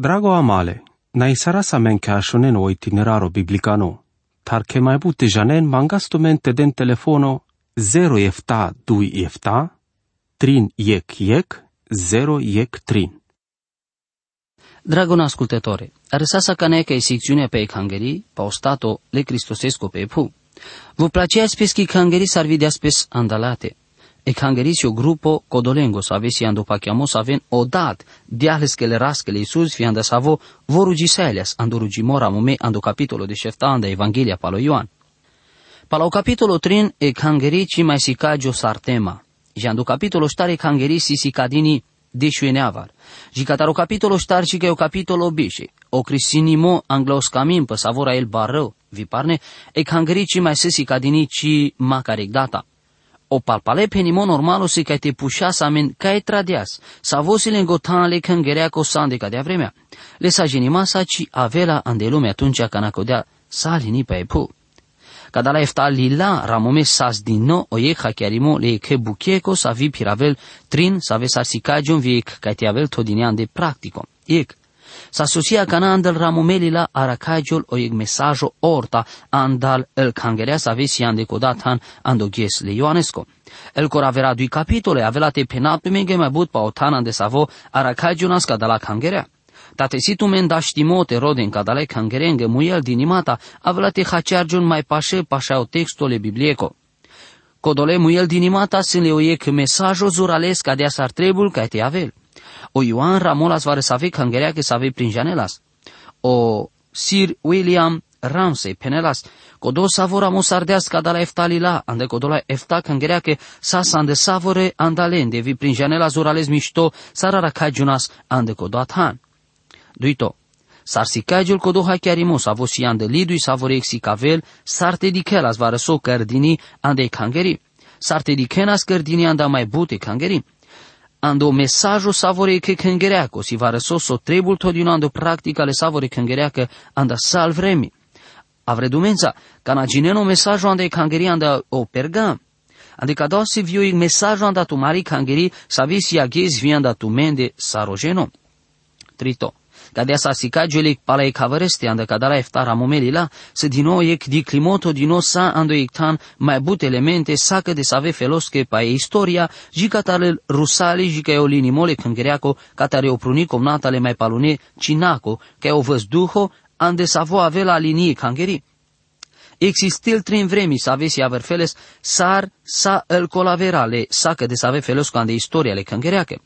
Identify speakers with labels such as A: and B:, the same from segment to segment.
A: Drago amale, na isara sa men ke ashonen o itineraro biblicano, tar ke mai bute janen mangasto mente den telefono 0 efta 2 efta, trin iec iec, 0 iec trin.
B: Dragon ascultătore, răsasa caneca e secțiunea pe Ecangeli, pa o stato le Cristosesco pe pu. Vă placea spes che Ecangeli sarvidea spes andalate. Ecangeli o grupo codolengo sa avesi ando pa chiamo sa ven odat diales che le rascele Iisus fi anda savo vorugi selias ando rugi mora mome ando capitolo de șefta anda Evanghelia palo Ioan. Pala o capitolo trin Ecangeli ci mai si cagio sartema. Și ando capitolo stare Ecangeli si si cadini deșueneavar. Și cataro capitolo star și că e o capitolo bișe. O crisinimo anglos camin pe savora el barău, vi parne, e cangerici mai sesi cadini ci macarec data. O palpale penimo normalo si ca te pușa sa men ca e tradeas, sa vosile îngotan le cângerea cu sande ca de vremea. Le sa genima sa ci avela andelume atunci ca nacodea sa lini pe epu. Kadala efta lila ramome sas dino oyek hakiarimo le ke bukieko sa vi piravel trin sa ve sa sikajon vi ek katiavel todinian de practico. Ek Sa sosia cana andal ramomelila aracajol o eg mesajo orta andal el cangerea sa vesi ande kodatan ando gies le Ioanesco. El cor avera dui capitole avela te penat pe menge mai but pa otan de savo aracajonas ca dala cangerea. Tate si tu men da știmote roden ca dale cangerenge muiel dinimata avela te haceargiun mai pașe pașa o textole biblieco. Codole muiel dinimata sin le oiec mesajo zurales ca dea sar trebul ca te avel. O Ioan Ramolas va savi cangerea que savi prin janelas. O Sir William Ramsey penelas, codo savora mosardeas ca dala eftalila, ande codola efta cangerea que sas ande savore andalen de vi prin janelas urales mișto sarara cajunas ande codo atan. Duito, sar si cagiul codo hachiarimo savo si ande lidui savore exi cavel, sarte di kelas va răso cardini ande cangeri, sarte di kenas cardini anda mai bute cangeri, ando messaggio savore che kengereako si va resosso trebul todinando practica le savore kengereaka anda salvremi. Avre dumenza, cana gineno messaggio anda kangeri anda o pergam. Ande cada si viu il messaggio anda tu mari kangeri savisi aghez vi anda tu mende sarogeno. Trito. Cadea sa sicagele pala e cavareste anda cadara eftara momelila, se dino ec di climoto dino sa ando ectan mai but elemente sacă de save felosche pa e istoria, ji catale rusali ji ca e o linimole cângereaco, catare o prunico natale mai palune cinaco, ca e o văzduho, ande savo avela linii cangeri. Existil trin vremi să avesi averfeles, sar sa el colaverale, sacă de save felosco ande istoria le cângereache.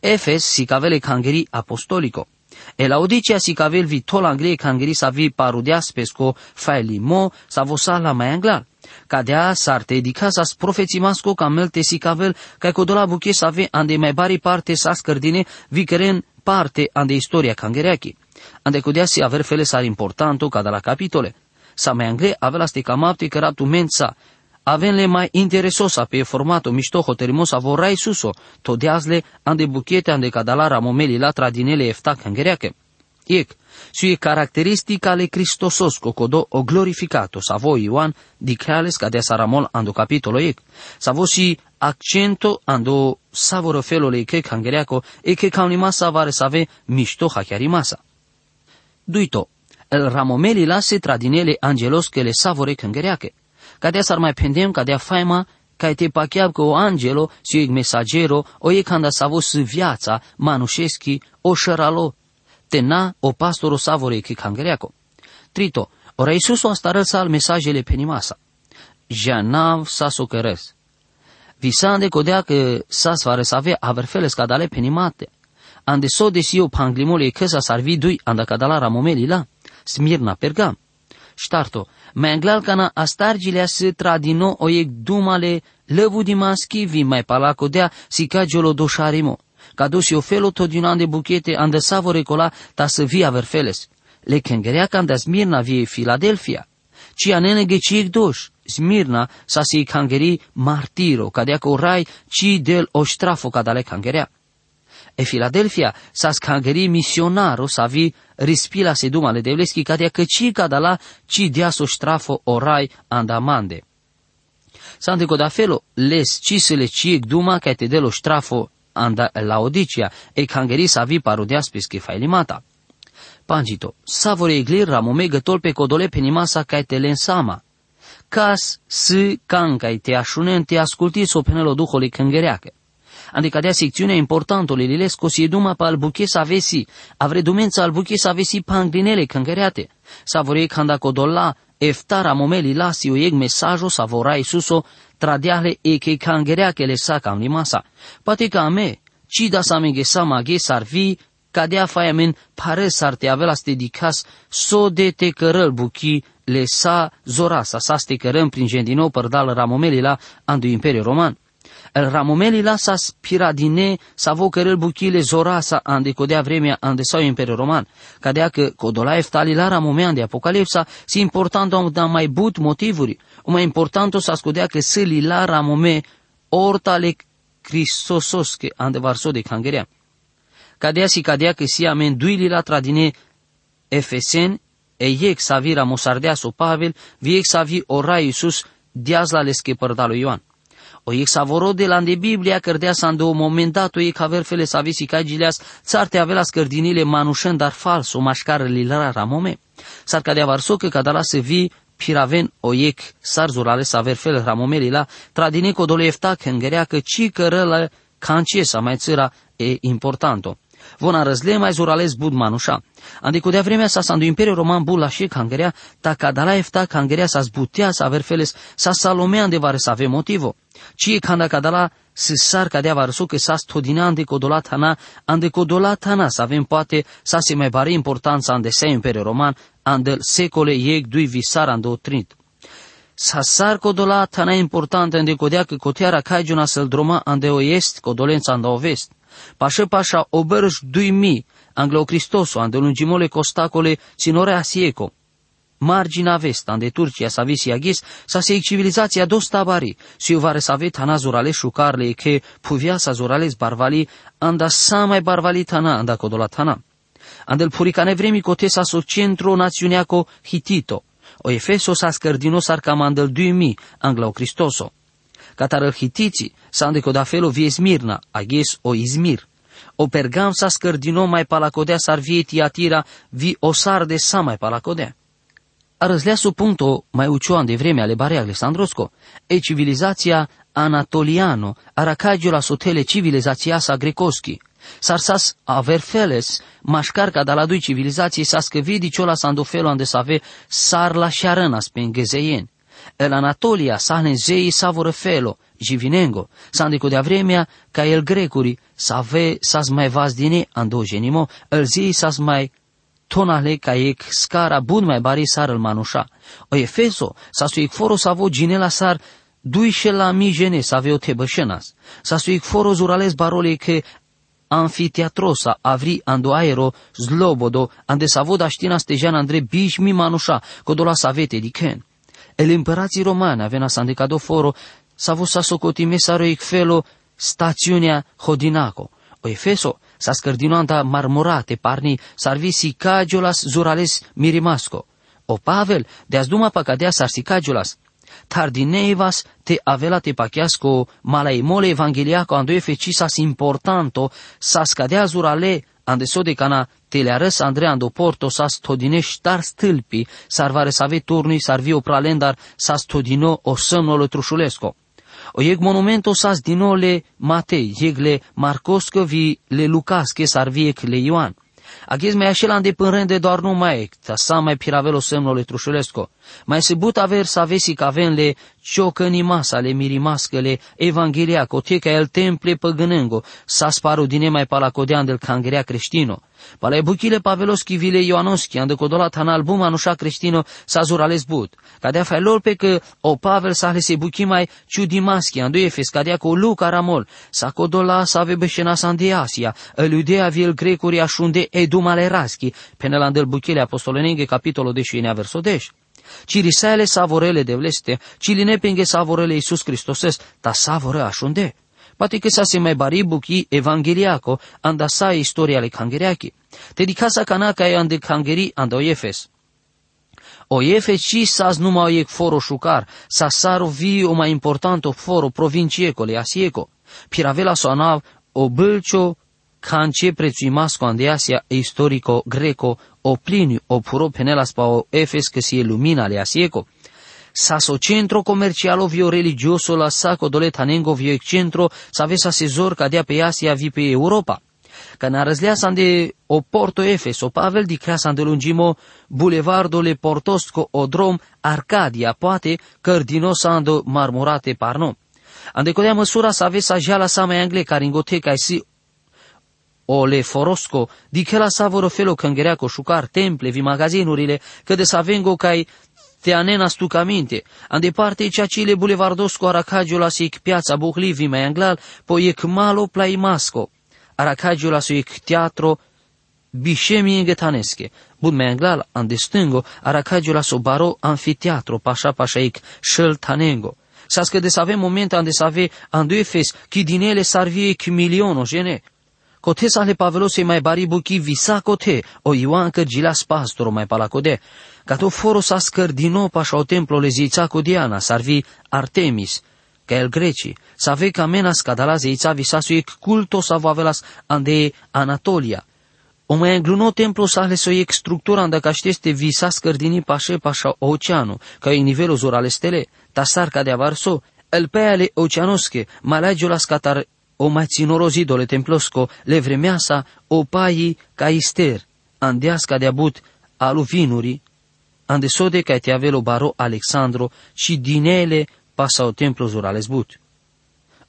B: Efes si cavele cangeri apostolico. E la Odicea si cavel vi tol anglie cangeri sa vi parudeas pesco fai limo sa vosa la mai anglar. Cadea sarte di casa profețimasco ca melte si cavel ca codola buche sa ve ande mai bari parte sa scărdine vi keren parte ande istoria cangereachi. Ande codea si aver fele sar importanto ca de la capitole. Sa mai angle avela ste camapte căra tu mensa avenle mai interesosa pe formato mișto hoterimosa vorrai suso, todeazle ande buchete ande cadalara momeli la tradinele efta cangereache. Iec, su e caratteristica ale Cristososco codo o glorificato sa voi Ioan diceales ca de saramol ando capitolo iec. Sa si accento ando savoro felole che cangereaco e che caunimasa vare save mișto hachiarimasa. Duito, el ramomeli lase tradinele angelos che le savore cangereache cadea s-ar mai pendem cadea faima ca te pacheab că o angelo si o mesagero o e canda savo s viața manușeschi o șăralo tena o pastoro savore che cangreaco. Trito, ora Iisus o astară sal mesajele penimasa. Janav sa socăres. Visande codea că sa svare save averfeles cadale penimate. Ande so de si o panglimole că sa sarvi dui anda cadala ramomeli la, smirna pergam. Ștarto, Menglal astargilea se tradino o eg dumale lăvu di maschivi mai palacodea si cagiolo doșarimo. Cadosi o felo todinan de buchete ande savore cola ta să via verfeles. Le kengerea canda Smirna vie Filadelfia. Ci anene geciec doș, Smirna sa si cangeri martiro, cadea co rai ci del ostrafo cadale cangerea. E Filadelfia sa scangeri misionaro sa vi rispila se duma le devleski cadea că ci cadala ci diaso strafo orai andamande. Sante da felo les ci se le ci duma ca te delo strafo anda la odicia e cangeri sa vi parodias pesche fai limata. Pangito, savore iglir ramome gătol pe codole pe nimasa ca te lensama. Cas s canca te așunen te asculti so penelo duholi cângereacă. Adică de secțiunea importantă lilesco si duma pa al buche sa vesi, avre dumența al buche sa vesi panglinele cângereate. Savore canda codolla eftara momeli lasi o eg mesajo savora Isuso tradiale e che cângereacă le sa cam limasa. Poate ca me, ci da sa me sa maghe sarvi cadea faia men pare s-ar te avea ste dicas so de te cărăl buchi le sa zora sa sa ste cărăm prin gendino părdal ramomelila andu Imperiu Roman. El ramomelila sa spiradine sa vo cărăl buchi le zora sa ande codea vremea ande sau Imperiu Roman. Cadea că codola eftalila ramome ande Apocalipsa si important om da mai but motivuri. O mai important o sa scodea că săli la ramome ortale Cristosos că ande varso de cangerea cadea si cadea că si amenduili la tradine efesen, e iec savi ra mosardea o Pavel, viec savi ora Iisus diaz la lesche părdalo Ioan. O iec savoro de la de Biblia cărdea sa o moment dat o iec aver fele sa visi ca gileas, țarte avea scărdinile manușen dar fals, o mașcară lilara ramome. S-ar cadea varso că cadala să vii piraven o iec sarzurale sa aver fele ramomeli la tradine codole efta cângerea că ci cărălă cancie sa mai țăra e importanto vona mai zurales bud manuša. Andi de vremea sa sandu Imperiul Roman bula și cangerea, ta cadala efta cangerea sa zbutea sa aver feles, sa salomea ande vare să ave motivo. Cie canda cadala se sar cadea varsu că sa stodina ande codolat hana, ande codolat hana să avem poate sa se mai bare importanța ande se Imperiul Roman, ande secole ieg dui visar ande o trinit. Sa sar codolat hana importantă ande codea că coteara caigiuna să-l droma ande o est, codolența ande o vest. Pașă pașa oberăș duimi, anglo Cristoso, ande lungimole costacole sinore asieco. Margina vest, ande Turcia sa visi aghis, sa se civilizația dos tabari, si uvare sa vet hana zurale șucarle, che puvia sa zurales barvali, anda sa mai barvali tana, anda codolat hana. Andel puricane vremi cotesa so centro națiuneaco hitito, o efeso sa scărdino sarcamandel duimi, anglo Cristoso. Catarăl hitiții, Sandeko da felo vi Esmirna, agis o Izmir. O pergam sa scărdino mai palacodea sar vie tiatira, vi osar de sa mai palacodea. A răzlea su punto mai ucioan de vreme ale bare Alessandrosco, e civilizația anatoliano, aracagio la sotele civilizația sa grecoschi. Sarsas aver feles, mașcarca da la dui civilizații sa scăvidi ciola sandofelo ande save sar la șarănas pe îngezeien. El Anatolia sa zei savură felo, Jivinengo, sandico de vremea ca el grecuri să ave să mai vas dine andogenimo, el zi să mai tonale ca ec scara bun mai bari sar el manușa. O efeso, sa su foro să avo ginela sar duișe la mi gene să aveo tebășenas. Sa su foro zurales barole că anfiteatrosa avri ando aero zlobodo ande savoda știna stejan andre biș mi manușa, codola savete diken. El împărații romani avea sandicado foro sa socoti mesaro felo stațiunea Hodinaco. O efeso sa scărdinoanta marmorate parni sarvisi cagiolas zurales mirimasco. O Pavel, de-ați duma pacadea sarsicagiolas, tardineivas te avela te pachiasco malaimole evangeliaco ando efecisas importanto sa scadea zurale ande de cana te le arăs Andrei ando porto sa stodine ștar stâlpi, sarvare să ave turnui, sarvi o pralendar, sa stodino o sămnolo trușulesco. O jeg monumento sas dinole Matei, jegle Marcoscă vi le Lucas, che sarviec le Ioan. Aghez mai așela de pânrende doar nu mai ta sa mai piravelo semnole trușulesco. Mai se but aver să avesi ca le ciocănimasa le mirimascele Evanghelia coteca el temple păgânengo, sa sparu dine mai palacodean del cangerea creștino. Pala buchile Paveloschi vile Ioanoschi, ande codolat han album anușa creștino sa zurales but. Cadea fai lor pe că o Pavel sa se buchi mai ciudimaschi, andu efes cadea cu Luca ramol, sa codola sa ave beșena sa andiasia, el udea viel grecuri așunde edumale raschi, pene la andel buchile apostolenenghe capitolo deși ine verso deși. Cirisele savorele de vleste, ciline penghe savorele Iisus Hristoses, ta savore așunde. Poate că sa se mai bari buchi evangeliaco anda sa istoria le cangeriachi. Te di casa canaca e ande cangeri anda o Efes. O Efes ci sas numa o ec foro șucar, sa saro vi o mai importanto foro provinciecole asieco. Piravela sonav o bălcio kanche prețuimasco andeasia istorico greco o plini o puro penelas pa o efes che si illumina le asieco. Saso centro comercialo vio religioso la saco dole tanengo vio centro savesa sezor cadea pe Asia vi pe Europa. Ca na răzleasan de o porto Efeso, Pavel di creasan de lungimo bulevardole portosco o drom Arcadia, poate cărdinosando marmurate parno. Ande codea măsura să aveți ajala sa mai angle care ingoteca si o le forosco, di che la savoro felo canghereaco șucar temple, vi magazinurile, că de savengo cai te anena stucamente, ande parte cea cile bulevardosco aracagio la sic piazza buhlivi mai anglal, poi ec malo plaimasco, aracagio la sic teatro Bishemi ingetanesche, bun mai anglal, ande stângo, aracagio la so baro anfiteatro, pașa pașaic, șel tanengo. Sa că de să avem momente ande să ave andu efes, chi din ele sarvie chi miliono, gene, Kote sale pavelose mai baribu ki visa kote, o Ioan gilas pastoro mai palacode. Cato foro sa scărdino pașa o templo le zița codiana, sarvi Artemis, ca el greci, sa ve ca mena scadala zeița visasu ec culto sa vavelas ande Anatolia. O mai engluno templo sa le soiec structura anda cașteste visa scărdini pașe pașa oceanu, ca e nivelul zor stele, tasar ca de avarso, el pe ale oceanosche, malagio la scatar o maținoros idole templosco, le vremeasa, o pai ca ister, andeasca de abut alu vinuri, ande sode ca te avelo baro Alexandro și din ele pasa o templo zurales but.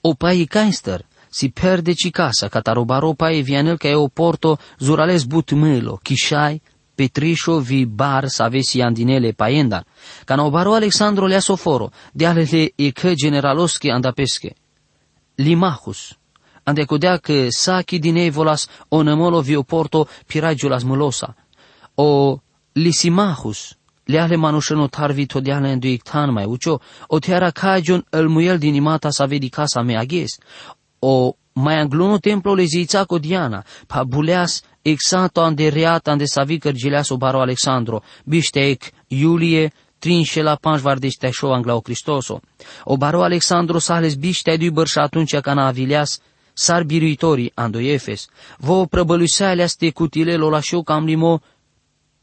B: O pai caister, si perde ci casa, ca taro baro pai vianel ca e o porto zurales but melo, chișai, Petrișo vi bar să avesi andinele paenda, ca no baro Alexandro le soforo, de alele e că generalosche andapesche. Limachus, ande codea că sachi din ei volas o nămolo vio porto piragiulas mălosa. O lisimahus, leale manușeno tarvi todiale enduictan mai ucio, o teara cagion el muel din imata sa vedi casa me aghes. O mai angluno templo le zița codiana, pa buleas exacto ande reat ande savi cărgileas o baro Alexandro, bișteic Iulie, trinșe la panș vardește șo anglau Cristoso. O baro Alexandru sales biște du băr și atunci ca na avileas, sar biruitorii andoiefes, vo prăbăluisealea ste cutile lo lașo cam limo,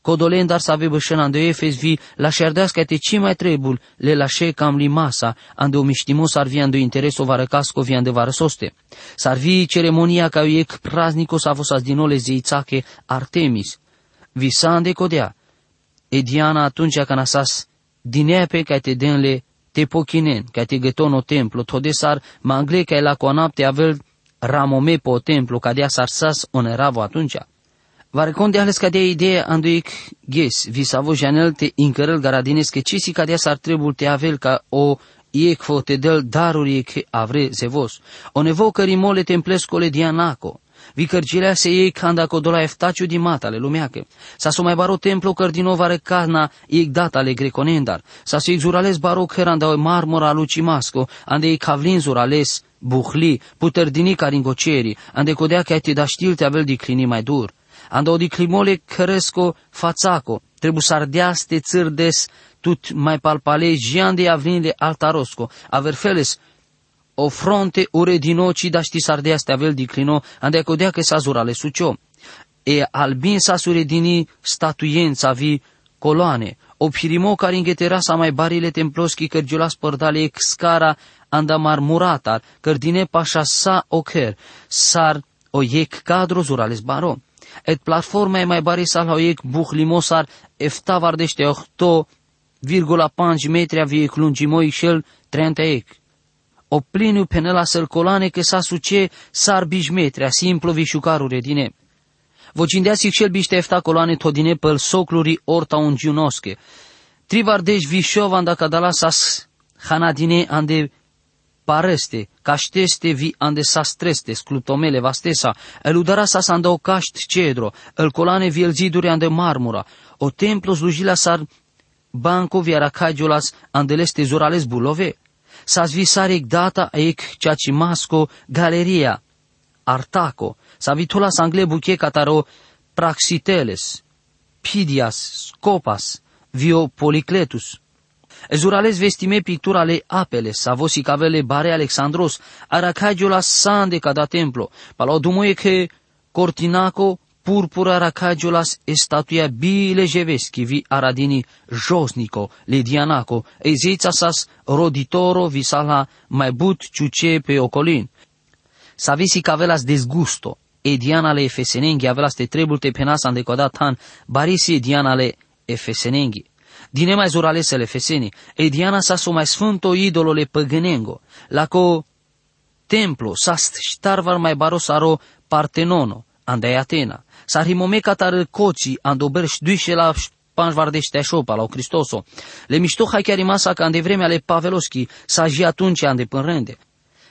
B: codolen dar să ave bășân andoiefes vi la șerdească te ci mai trebul le lașe cam limasa, ande o miștimo s-ar vi ando interes o varăcasco vi ande varăsoste. S-ar vi ceremonia ca ec praznico sa vosas dinole zeițache Artemis. Vi sa ande codea. E Diana atunci ca nasas dinepe ca te denle te pochinen, ca te gătono templo, todesar mangle ca la coanapte avel ramome po templu, cadea sarsas oneravo atunci. Vareconde ales cadea ideea anduic ges, visavo janel te incărăl garadines că cisi cadea sar trebul te avel ca o iec fo te del daruri che avre zevos. O nevo cărimole templescole dianaco. Vi cărgilea se ei canda codola eftaciu di matale lumeache. Sa so mai baro templo cărdino vare carna iec datale greconendar. Sa so exurales baro căranda marmora lucimasco, ande ei cavlin zurales buhli, puterdini caringoceri, ande codea che ti da știl te avel diclini mai dur. Ande o diclimole căresco fațaco, trebu sardeaste țârdes, tut mai palpale jian de avninde altarosco, averfeles, o fronte ure dinoci da ști sardeaste avel diclino, ande codea che sazurale sucio. E albin sasure dini statuiența vi coloane, o pirimo care inghetera sa mai barile temploschi cărgiula spărdale excara anda marmuratar, cărdine pașa sa ocher, sar o iec cadro zurales baro. Et platforma e mai bari sal o iec buhlimosar efta vardește 8,5 metri aviec lungimoi shel 30 ec. O pliniu penela colane că sa suce sar bijmetrea, simplu vișucarure dine. Vocindeasi cel biște efta coloane todine pel socluri orta ungiunosche. Trivardeș vișovan dacă dala sas hanadine ande pareste, cașteste vi ande sastreste, sclutomele vastesa, el udara sa sanda o cașt cedro, el colane vi el ziduri ande marmura, o templo slujila sar banco vi aracagiolas andeleste zurales bulove, sa vi sarec data ec ciacimasco galeria, artaco, sa vitulas angle buche cataro praxiteles, pidias, scopas, vio policletus, Ezurales vestime picturale apele, savosi cavele bare Alexandros, aracagiola sande cada templo, palo dumoie che cortinaco purpura rakajolas estatuia bile jeveschi vi aradini josnico le dianaco sas roditoro visala mai but ciuce pe ocolin. Savisi cavelas desgusto, e dianale efesenenghi avelas te trebulte penas andecodat han, barisi dianale efesenenghi. Dine mai zuralesele efeseni, e diana sa so mai sfânto idolole păgânengo, la co templo sast ștarvar mai baros aro partenono, andai Atena, Sarhimome katar koci andoberș dușe la panjvardește șopa la Cristoso. Le mișto hai chiar masa ca de vreme ale Paveloschi, sa ji atunci ande până rende.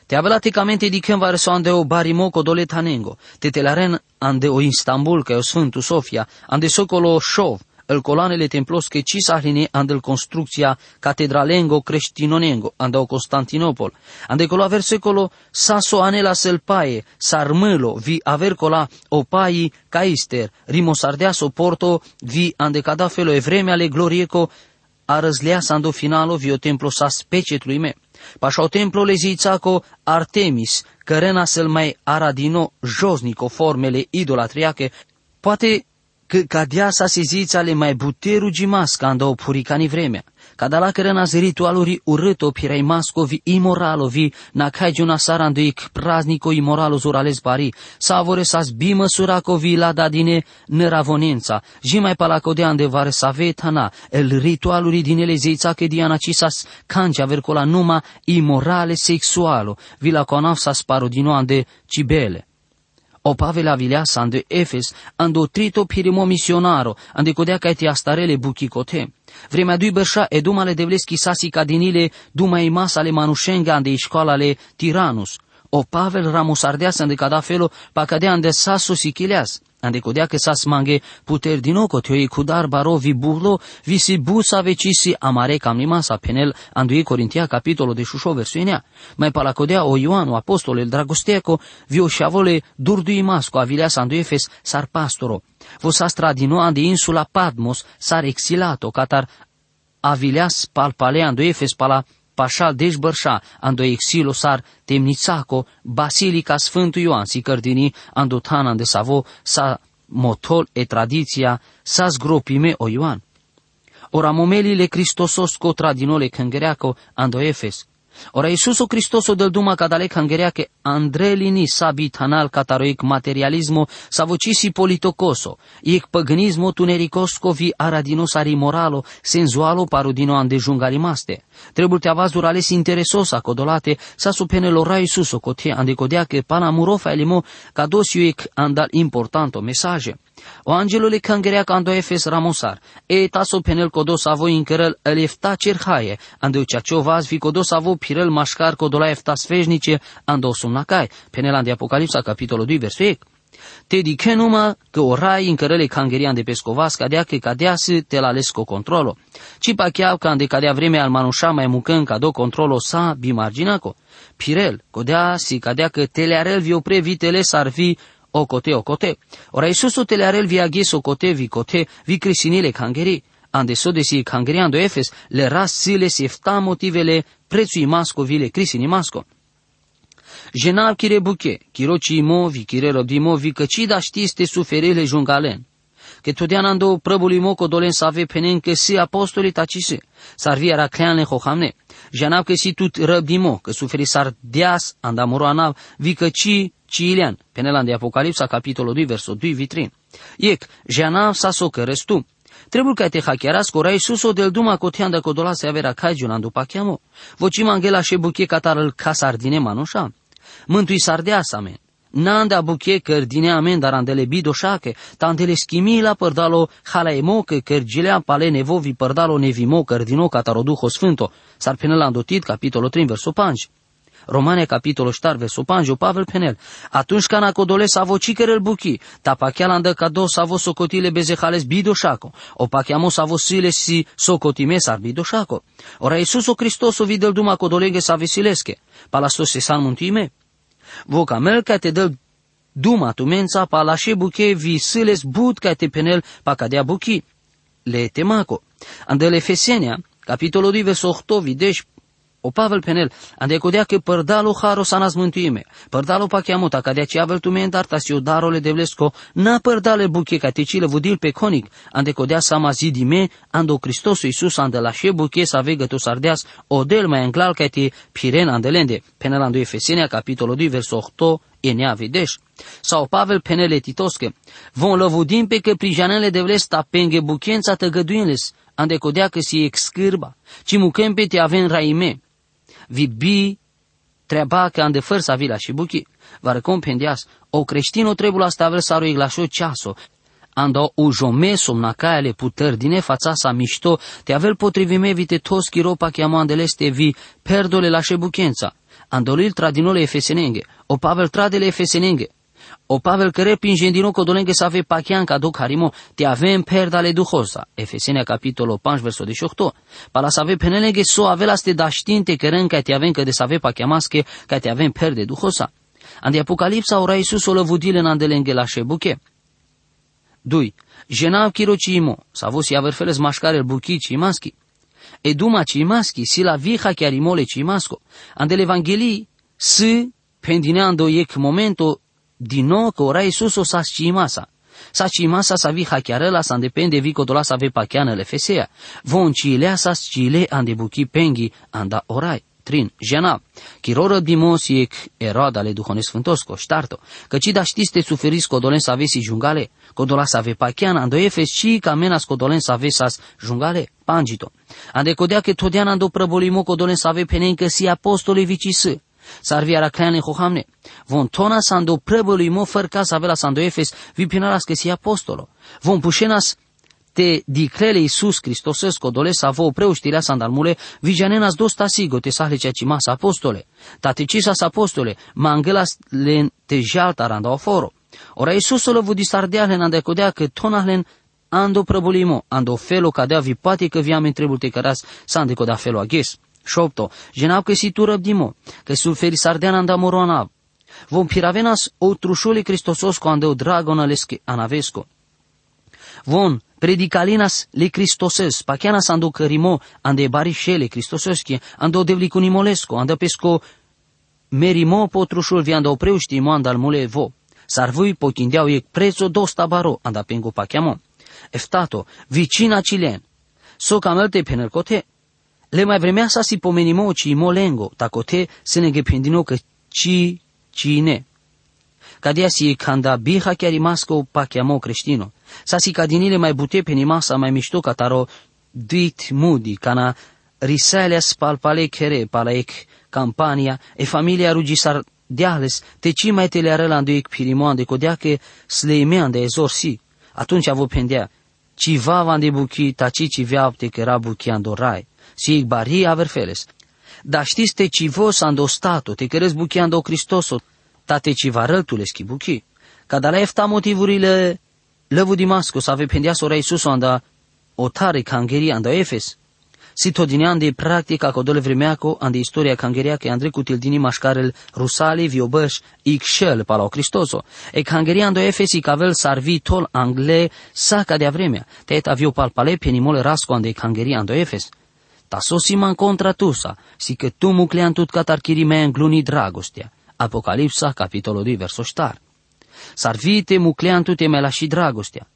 B: Te abelaticamente di când va ande o barimoco dole tanengo, te telaren ande o Istanbul, ca o Sfântu Sofia, ande socolo șov, el coloanele templos che ci sahline ande el construcția catedralengo creștinonengo, ande o Constantinopol, ande colo aver secolo saso anela selpaie, sarmâlo, vi aver cola opai caister, rimosardeaso porto, vi ande cadafelo e vreme ale glorieco, a răzlea sando finalo vi o templo sa specietului me. Pașa o templo le zițaco Artemis, cărena să-l mai aradino josnico formele idolatriache, poate că cadea sa sizița le mai buteru gimasca andau puricani vremea. Cada la care nas ritualuri urâto pirai mascovi imoralovi na kai juna saranduik praznico imoralo zurales bari, savore sas bimă suracovi la dadine neravonența, ji mai palacodea de vare savetana, el ritualuri din ele zeița che diana ci sas cancia vercola numa imorale sexualo, vi la conaf sas parodino ande cibele. O Pavela vileasa ande Efes, ando trito pirimo misionaro, ande codea ca ti astarele buchicote. Vremea dui bărșa e dumale devleski sasi cadinile duma i masale manușenga ande școalale Tiranus. O Pavel ramos ardeas ande cada felo pa cadea ande sasu sichileas. Ande codea che sas mange puter din oco teoi cudar baro vi burlo vi si busa vecisi amare cam masa penel andui Corintia capitolo de șușo versuinea. Mai palacodea o Ioanu apostol el dragosteco vi o șavole durdui masco avileas andu Efes sar pastoro. Vos astra din ande insula Padmos sar exilato catar avileas palpale andu Efes pala pașal deșbărșa, ando exilo sar temnițaco, basilica Sfântul Ioan, si cărdini, ando tana de savo, sa motol e tradiția, sa zgropime o Ioan. Ora momelile Cristosos co tradinole căngăreaco, ando Efes, Ora Isuso Cristoso del Duma cadalec che andrelini sabit hanal cataroic materialismo savocisi politocoso, iec păgânismo tunericosco vi aradinosa moralo, senzualo parudino andejungarimaste. Trebuie te avaz durales interesosa codolate sa supenelo rai suso cotie andecodea che panamurofa elimo cadosiuic andal importanto mesaje. O angelule kangerea ando efes ramosar, e taso penel kodos avo inkerel el efta cerhaie, ando ceachovaz vi kodos avo pirel mașcar kodola efta sfežnice ando sumnakai, penel ande Apocalipsa capitolul 2 versul 1. Te dice numai că o rai în cărele cangerian de pescovas cadea că cadea să te la lesco controlo. Ci pa chiar că ande cadea vremea al manușa mai mucân ca do controlo sa bimarginaco. Pirel, codea si cadea că telearel vi opre vitele s-ar fi ocote ocote. Ora Isusu telearel vi agis ocote vi cote vi crisinile cangeri. Ande so desi cangeriando Efes le ras sile si efta motivele prețui masco vile crisini masco. Jenav kire buche, kiroci imo vi kire robdimo vi căcida știste suferele jungalen. Că totdeauna ando prăbului moco dolen să ave penen că si apostoli tacise, s-ar vi era cleanle hohamne. Jenav că si tut răbdimo, că suferi s-ar deas andamoro anav, vi căci Cilian, penelan de Apocalipsa, capitolul 2, versul 2, vitrin. Iec, jana sa so tu. Trebuie ca te hackeras cora Isuso del duma coteanda codola se avera cagiunan după cheamo. Voci mangela și buche catar el casardine manușa. Mântui sardeas amen. Nanda buche cărdine amen dar andele bidoșache, tandele schimila părdalo halaemo că cărgilea pale nevovi părdalo nevimo cărdino cataroduho sfânto. S-ar penela capitolul 3, versul 5. Romane capitolul 7, versul 5, Pavel Penel. Atunci ca nacodole sa voci el buchi, ta pacheala andă cado sa vo socotile bezehales bidoșaco, o pacheamo sa vo sile si socotime sar bidoșaco. Ora Iisus o Hristos o videl duma codolenge sa vesilesche, palasto se san muntime. Voca mel ca te dă duma tu mența pa la she buche vi siles bud ca te penel pa cadea buchi. Le temaco. Andele Efesenia, capitolul 2, versul 8, videști O Pavel penel, ande kodea ke prdalo haro sa nas mântuime. Prdalo pa chiamuta, ca de aceea veltume darta si o darole de vlesco, na prdale buche ca te cile vudil pe conic, ande kodea sama zidi me, ando Cristosu Iisus ande la she buche sa vegă tu sardeas, o del mai englal ca te piren andelende. Penel ando Efesenia, capitolul 2, verso 8, e nea vedeș. Sau Pavel penele titosche, von lăvudim pe că prijanele de vlesta penge buchența tăgăduinles, ande codea că si excârba, ci muchem pe te avem raime vi bi treba că ande făr sa vila și buchi, va compendias, o creștino trebuie asta avea să aruig la șo ceaso, ando u jome somna le putări din fața sa mișto, te avel potrivime vite toschi ropa che amandeleste vi perdole la șebuchența. Andolil tradinole efesenenge, o pavel tradele efesenenge, o Pavel care pingendino codolenghe să ave pachian ca duc harimo, te avem perdale duhosa. Efesenia capitolul 5 verso 18. Pala să ave penelenghe so ave la ste daștinte cărân ca te avem că de să ave pachiamasche ca te avem perde duhosa. Ande Apocalipsa ora Iisus o lăvudile în andelenghe la șebuche. 2. Jenav kirocimo, să avut aver feles mașcare el buchi cimaschi. E duma cimaschi, si la viha chiarimole cimasco. Andele Evanghelii, s pendineando ec momento din nou că ora Iisus o sa scimasa. Sa cimasa sa vi hachiarela sa depende vi codola sa ve pachianele fesea. Von cilea sa scile ande buchi pengi anda orai. Trin, jena, chiroră dimos ec eroada le duhone sfântosco, ștarto, căci da știți te suferiți codolen să aveți jungale, codola să ave pachian, ando efes și ca menas codolen să aveți sas jungale, pangito. Ande codea că todiana ando prăbolimo codolen să ave penencă si apostole vicis, Sarviara kleane hohamne. Von tona sando prebălui mo fărca să avea sando efes vi pinaras că si apostolo. Von pușenas te dicrele Iisus Hristos codole să vă preuștirea sandalmule, vijanenas dosta sigo te cea cimas apostole. Tate cisas apostole, mangelas len te jalta randa oforo. Ora Iisus o lăvu disardealen ande codea că tonahlen ando prăbulimo, ando felo cadea vi poate că vi-am întrebul te căras să ande codea felo aghes. Șopto, jenau că si tu răbdimo, că suferi sardean anda morona. Vom piravenas outrușuli Cristosos cu andeu dragona lesche anavesco. Von predicalinas le Cristoses, pachianas ando cărimo, ande barișele Cristososchi, ando devlicunimolesco, ando pesco merimo potrușul vi ando preuștimo andal mule vo. Sarvui pochindeau e prețo dosta baro, anda pengu pachiamo. Eftato, vicina cilen, so camelte penercote, le mai vremea sa si pomenimo ci molengo, takote se ne gependino că ci cine. Cadea si canda biha chiar rimasco pa chiamo creștino. Sa si cadinile mai bute pe nimasa mai mișto ca taro dit mudi, cana risale spalpale chere palaec campania e familia rugisar deales te ci mai te le arălandu ec pirimoan de codea că sleimean de ezorsi. Atunci avo pendea, ci va de buchi, taci ci veapte că era buchi andorai si bari averfeles. Da știți te civo ando stato, te cărez buchiando Cristoso, ta te civa răltuleschi buchi. Ca da la efta motivurile lăvu Damascus ave pendea sora Iisus anda o tare cangheria anda Efes. Si todinean practica codole vremeaco ande istoria cangeria che andre dini mașcarel rusali viobăș ixșel pala o Cristoso. E cangeria ando Efesi cavel sarvi tol angle saca de vremea. Tet avio palpale penimole rasco ande cangeria ando Efes. Ta sosiman contra tusa, si că tu muclean tut catarchiri me îngluni dragostea. Apocalipsa, capitolul 2, verso star. Sarvite muclean tute me la și dragostea.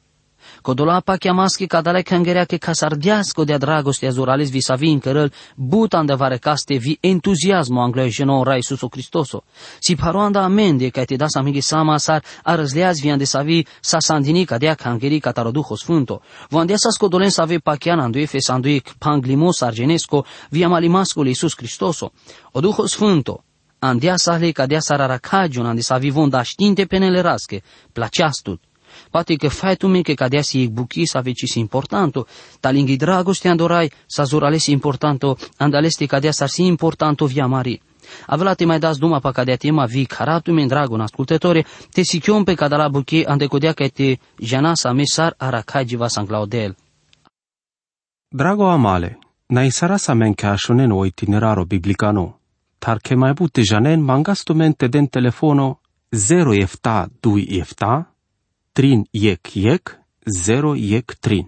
B: Codolapa chiamaschi cadale cangerea che casardiasco de dragostea zurales vis-a-vis încărăl butan de varecaste vi entuziasmo anglojeno rai suso Cristoso. Si paroanda amende ca te das amighi sama sar arăzleaz vian de savi sa sandini cadea cangeri cataroduho sfânto. Vandea sa scodolen să ave pachian anduie fe sanduic panglimos argenesco via malimascul Iisus Cristoso. O duho sfânto, andea sale cadea sararacagion ande sa vivon da știnte penele rasche, placeastut. Poate că faitul meu că cadea si buchi să si importanto, talinghi dragoste andorai sa zoralesi importanto, andalesti cadea sa si importanto via mari. Avelate mai das duma pa cadea tema vi caratu men dragon ascultătore, te sichion pe cadala buchi andecodea că te jana sa mesar aracagiva sanglaudel.
A: Drago amale, na isara sa men ca shonen o itineraro biblicano, tar che mai bute janen mangastumente den telefono 0 efta 2 efta trin jek jek, zero jek trin.